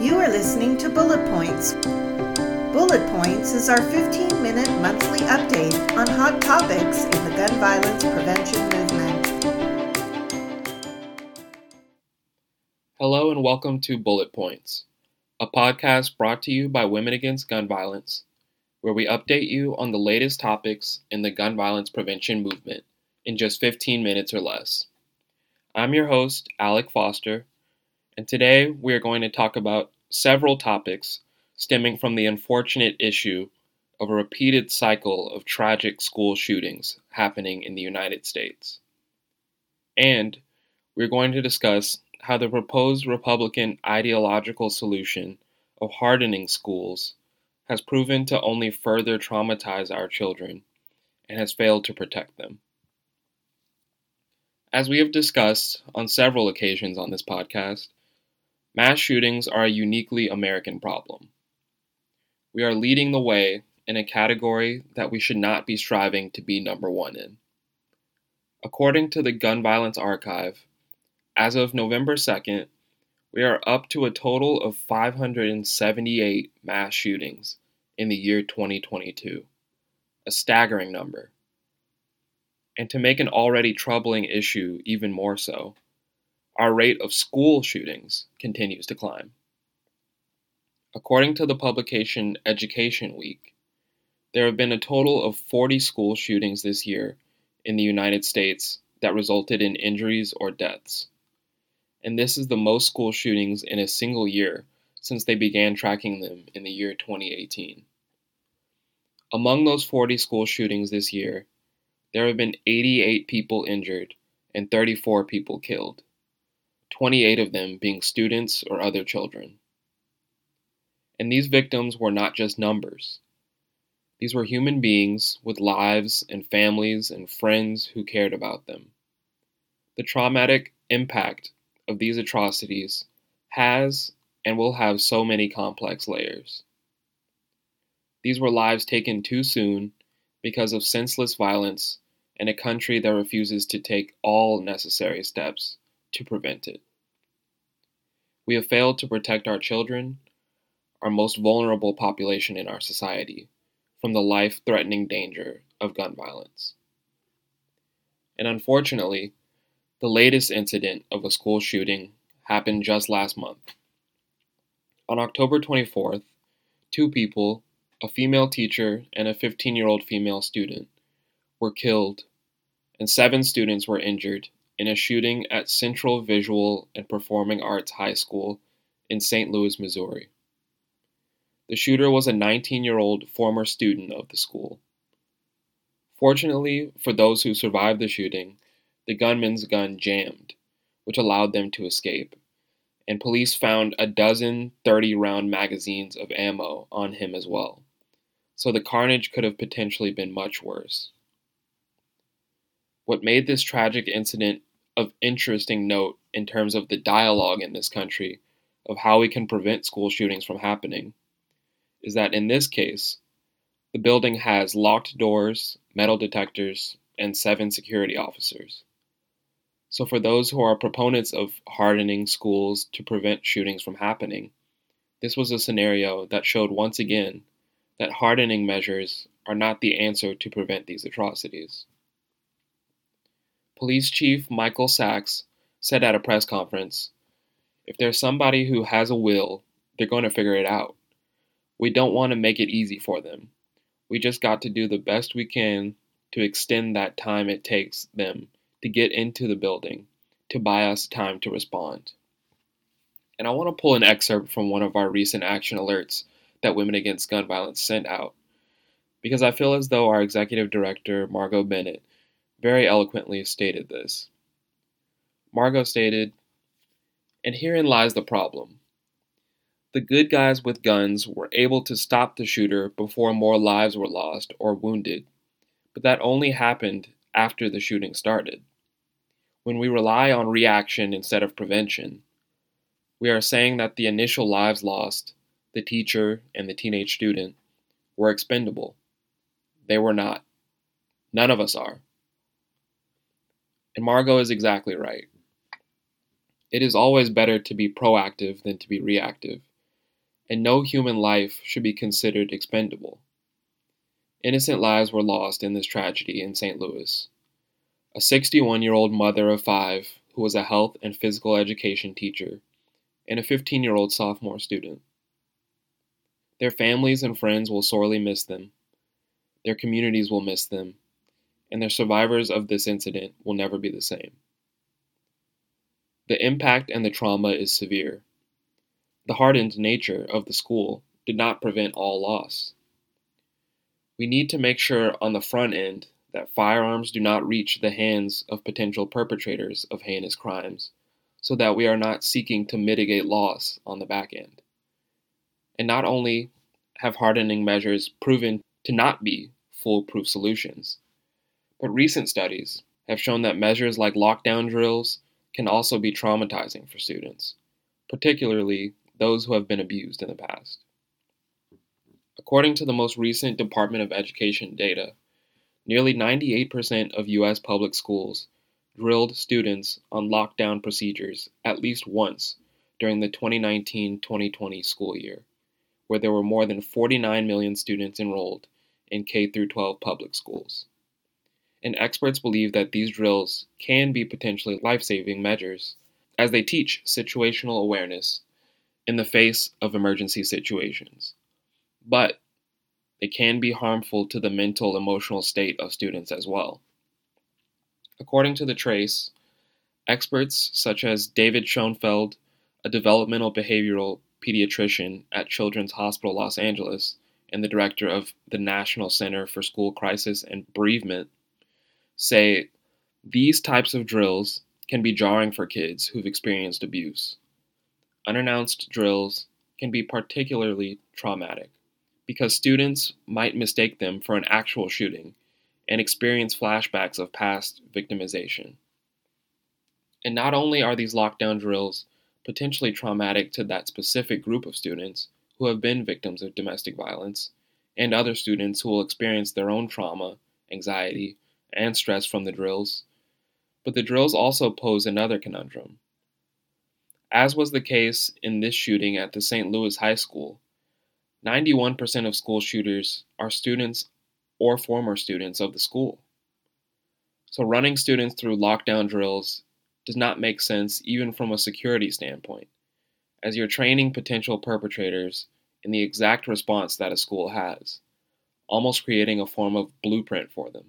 You are listening to Bullet Points. Bullet Points is our 15 minute monthly update on hot topics in the gun violence prevention movement. Hello and welcome to Bullet Points, a podcast brought to you by Women Against Gun Violence, where we update you on the latest topics in the gun violence prevention movement in just 15 minutes or less. I'm your host, Alec Foster, and today we are going to talk about several topics stemming from the unfortunate issue of a repeated cycle of tragic school shootings happening in the United States. And we're going to discuss how the proposed Republican ideological solution of hardening schools has proven to only further traumatize our children and has failed to protect them. As we have discussed on several occasions on this podcast, mass shootings are a uniquely American problem. We are leading the way in a category that we should not be striving to be number one in. According to the Gun Violence Archive, as of November 2nd, we are up to a total of 578 mass shootings in the year 2022, a staggering number. And to make an already troubling issue even more so, our rate of school shootings continues to climb. According to the publication Education Week, there have been a total of 40 school shootings this year in the United States that resulted in injuries or deaths. And this is the most school shootings in a single year since they began tracking them in the year 2018. Among those 40 school shootings this year, there have been 88 people injured and 34 people killed, 28 of them being students or other children. And these victims were not just numbers. These were human beings with lives and families and friends who cared about them. The traumatic impact of these atrocities has and will have so many complex layers. These were lives taken too soon because of senseless violence in a country that refuses to take all necessary steps to prevent it. We have failed to protect our children our most vulnerable population in our society from the life threatening danger of gun violence. And unfortunately, the latest incident of a school shooting happened just last month. On October 24th, two people, a female teacher and a 15 year old female student, were killed, and seven students were injured in a shooting at Central Visual and Performing Arts High School in St. Louis, Missouri. The shooter was a 19 year old former student of the school. Fortunately for those who survived the shooting, the gunman's gun jammed, which allowed them to escape, and police found a dozen 30 round magazines of ammo on him as well. So the carnage could have potentially been much worse. What made this tragic incident of interesting note in terms of the dialogue in this country of how we can prevent school shootings from happening is that in this case, the building has locked doors, metal detectors, and seven security officers. So, for those who are proponents of hardening schools to prevent shootings from happening, this was a scenario that showed once again that hardening measures are not the answer to prevent these atrocities. Police Chief Michael Sachs said at a press conference If there's somebody who has a will, they're going to figure it out. We don't want to make it easy for them. We just got to do the best we can to extend that time it takes them to get into the building to buy us time to respond. And I want to pull an excerpt from one of our recent action alerts that Women Against Gun Violence sent out because I feel as though our executive director, Margot Bennett, very eloquently stated this. Margot stated, And herein lies the problem. The good guys with guns were able to stop the shooter before more lives were lost or wounded, but that only happened after the shooting started. When we rely on reaction instead of prevention, we are saying that the initial lives lost, the teacher and the teenage student, were expendable. They were not. None of us are. And Margot is exactly right. It is always better to be proactive than to be reactive and no human life should be considered expendable. Innocent lives were lost in this tragedy in St. Louis. A 61 year old mother of five who was a health and physical education teacher, and a 15 year old sophomore student. Their families and friends will sorely miss them. Their communities will miss them, and their survivors of this incident will never be the same. The impact and the trauma is severe. The hardened nature of the school did not prevent all loss. We need to make sure on the front end that firearms do not reach the hands of potential perpetrators of heinous crimes, so that we are not seeking to mitigate loss on the back end. And not only have hardening measures proven to not be foolproof solutions, but recent studies have shown that measures like lockdown drills can also be traumatizing for students, particularly those who have been abused in the past. According to the most recent Department of Education data, Nearly 98% of U.S. public schools drilled students on lockdown procedures at least once during the 2019 2020 school year, where there were more than 49 million students enrolled in K 12 public schools. And experts believe that these drills can be potentially life saving measures as they teach situational awareness in the face of emergency situations. But they can be harmful to the mental emotional state of students as well. According to the Trace, experts such as David Schonfeld, a developmental behavioral pediatrician at Children's Hospital Los Angeles and the director of the National Center for School Crisis and Bereavement, say these types of drills can be jarring for kids who've experienced abuse. Unannounced drills can be particularly traumatic because students might mistake them for an actual shooting and experience flashbacks of past victimization. And not only are these lockdown drills potentially traumatic to that specific group of students who have been victims of domestic violence, and other students who will experience their own trauma, anxiety, and stress from the drills, but the drills also pose another conundrum. As was the case in this shooting at the St. Louis High School, 91% of school shooters are students or former students of the school. So, running students through lockdown drills does not make sense even from a security standpoint, as you're training potential perpetrators in the exact response that a school has, almost creating a form of blueprint for them.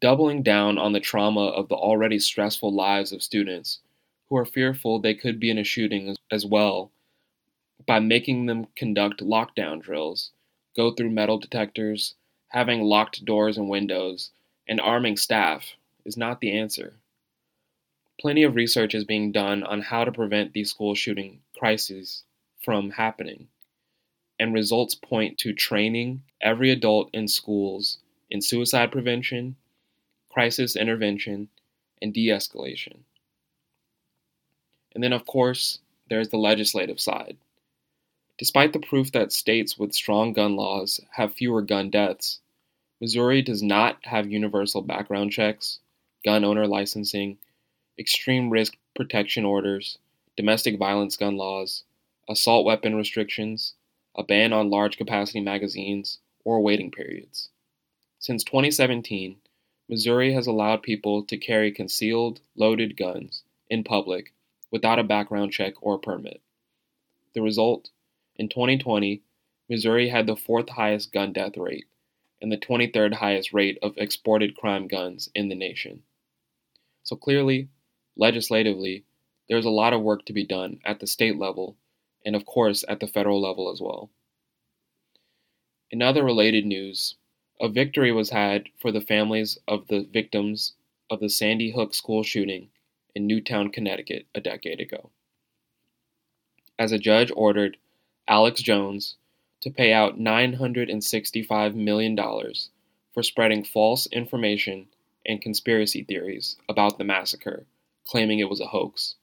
Doubling down on the trauma of the already stressful lives of students who are fearful they could be in a shooting as well by making them conduct lockdown drills, go through metal detectors, having locked doors and windows, and arming staff is not the answer. Plenty of research is being done on how to prevent these school shooting crises from happening, and results point to training every adult in schools in suicide prevention, crisis intervention, and de escalation. And then, of course, there's the legislative side. Despite the proof that states with strong gun laws have fewer gun deaths, Missouri does not have universal background checks, gun owner licensing, extreme risk protection orders, domestic violence gun laws, assault weapon restrictions, a ban on large capacity magazines, or waiting periods. Since 2017, Missouri has allowed people to carry concealed, loaded guns in public without a background check or permit. The result in 2020, Missouri had the fourth highest gun death rate and the 23rd highest rate of exported crime guns in the nation. So clearly, legislatively, there's a lot of work to be done at the state level and, of course, at the federal level as well. In other related news, a victory was had for the families of the victims of the Sandy Hook school shooting in Newtown, Connecticut, a decade ago. As a judge ordered Alex Jones to pay out $965 million for spreading false information and conspiracy theories about the massacre, claiming it was a hoax.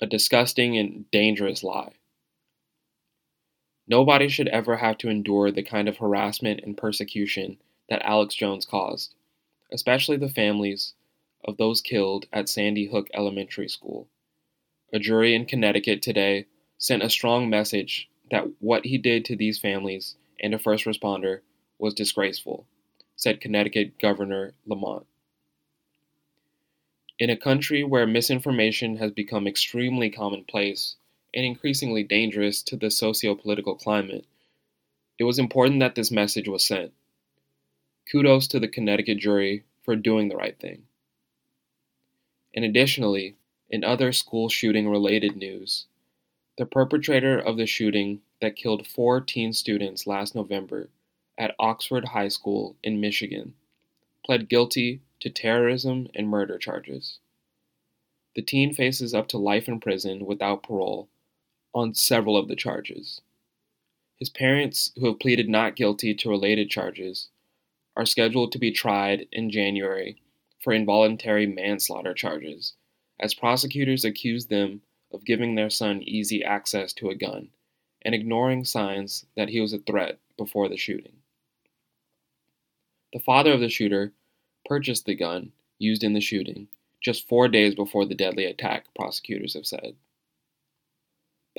A disgusting and dangerous lie. Nobody should ever have to endure the kind of harassment and persecution that Alex Jones caused, especially the families of those killed at Sandy Hook Elementary School. A jury in Connecticut today sent a strong message that what he did to these families and a first responder was disgraceful, said Connecticut Governor Lamont. In a country where misinformation has become extremely commonplace and increasingly dangerous to the socio political climate, it was important that this message was sent. Kudos to the Connecticut jury for doing the right thing. And additionally, in other school shooting related news, the perpetrator of the shooting that killed four teen students last November at Oxford High School in Michigan pled guilty to terrorism and murder charges. The teen faces up to life in prison without parole on several of the charges. His parents, who have pleaded not guilty to related charges, are scheduled to be tried in January for involuntary manslaughter charges, as prosecutors accuse them of giving their son easy access to a gun and ignoring signs that he was a threat before the shooting. The father of the shooter purchased the gun used in the shooting just four days before the deadly attack, prosecutors have said.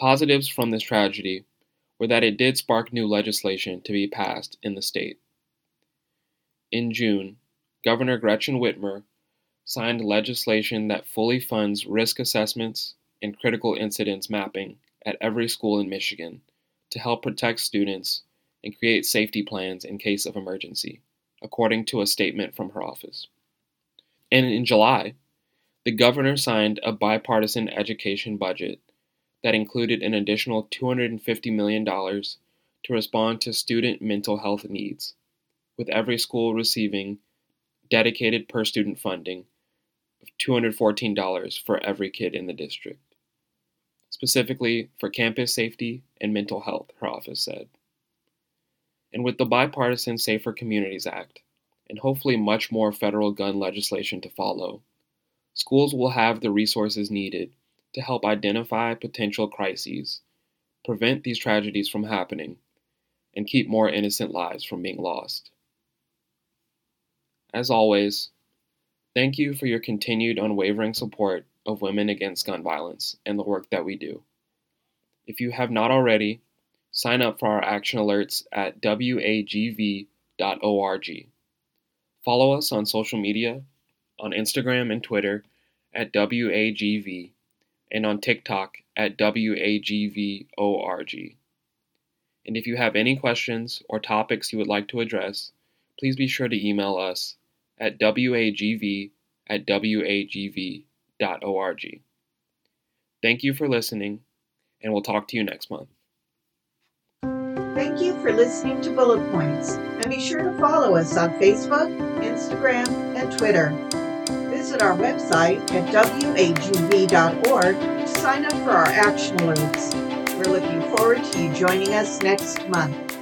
Positives from this tragedy were that it did spark new legislation to be passed in the state. In June, Governor Gretchen Whitmer signed legislation that fully funds risk assessments and critical incidents mapping at every school in Michigan to help protect students and create safety plans in case of emergency, according to a statement from her office. And in July, the governor signed a bipartisan education budget that included an additional $250 million to respond to student mental health needs, with every school receiving dedicated per student funding of $214 for every kid in the district specifically for campus safety and mental health, her office said. And with the bipartisan Safer Communities Act, and hopefully much more federal gun legislation to follow, schools will have the resources needed to help identify potential crises, prevent these tragedies from happening, and keep more innocent lives from being lost. As always, thank you for your continued unwavering support of Women Against Gun Violence and the work that we do. If you have not already, sign up for our action alerts at wagv.org. Follow us on social media, on Instagram and Twitter at WAGV, and on TikTok at WAGVORG. And if you have any questions or topics you would like to address, please be sure to email us at WAGV at WAGV org. Thank you for listening, and we'll talk to you next month. Thank you for listening to Bullet Points, and be sure to follow us on Facebook, Instagram, and Twitter. Visit our website at wagv.org to sign up for our action alerts. We're looking forward to you joining us next month.